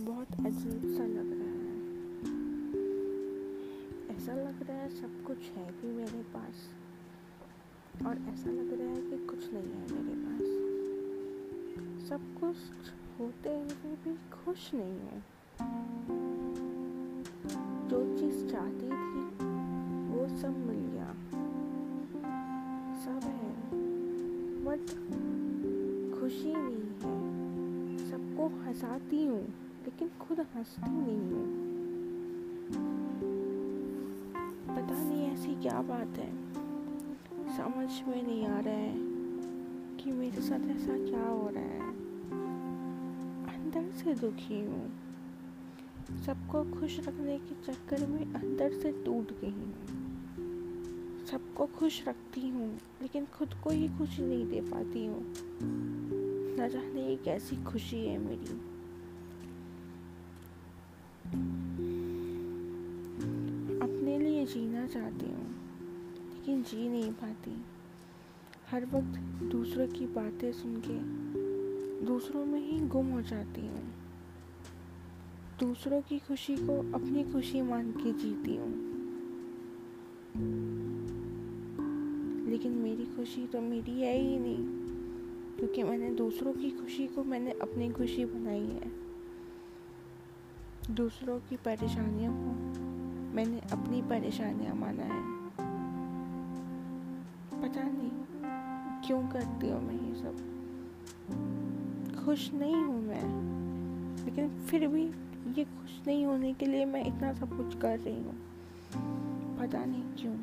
बहुत अजीब सा लग रहा है। ऐसा लग रहा है सब कुछ है भी मेरे पास, और ऐसा लग रहा है कि कुछ नहीं है मेरे पास। सब कुछ होते हुए भी खुश नहीं है। जो चीज़ चाहती थी, वो सब मिल गया। सब है, बट खुशी नहीं है। हंसाती हूँ, लेकिन खुद हंसती नहीं हूँ। पता नहीं ऐसी क्या बात है। समझ में नहीं आ रहा है कि मेरे साथ ऐसा क्या हो रहा है। अंदर से दुखी हूँ। सबको खुश रखने के चक्कर में अंदर से टूट गई हूँ। सबको खुश रखती हूँ, लेकिन खुद को ही खुशी नहीं दे पाती हूँ। न जाने ये कैसी खुशी है मेरी। अपने लिए जीना चाहती हूँ, लेकिन जी नहीं पाती। हर वक्त दूसरों की बातें सुन के दूसरों में ही गुम हो जाती हूँ। दूसरों की खुशी को अपनी खुशी मान के जीती हूँ। लेकिन मेरी खुशी तो मेरी है ही नहीं। क्योंकि मैंने दूसरों की खुशी को मैंने अपनी खुशी बनाई है। दूसरों की परेशानियों को मैंने अपनी परेशानियाँ माना है। पता नहीं, क्यों करती हूँ मैं ये सब? खुश नहीं हूँ मैं। लेकिन फिर भी ये खुश नहीं होने के लिए मैं इतना सब कुछ कर रही हूँ। पता नहीं क्यों।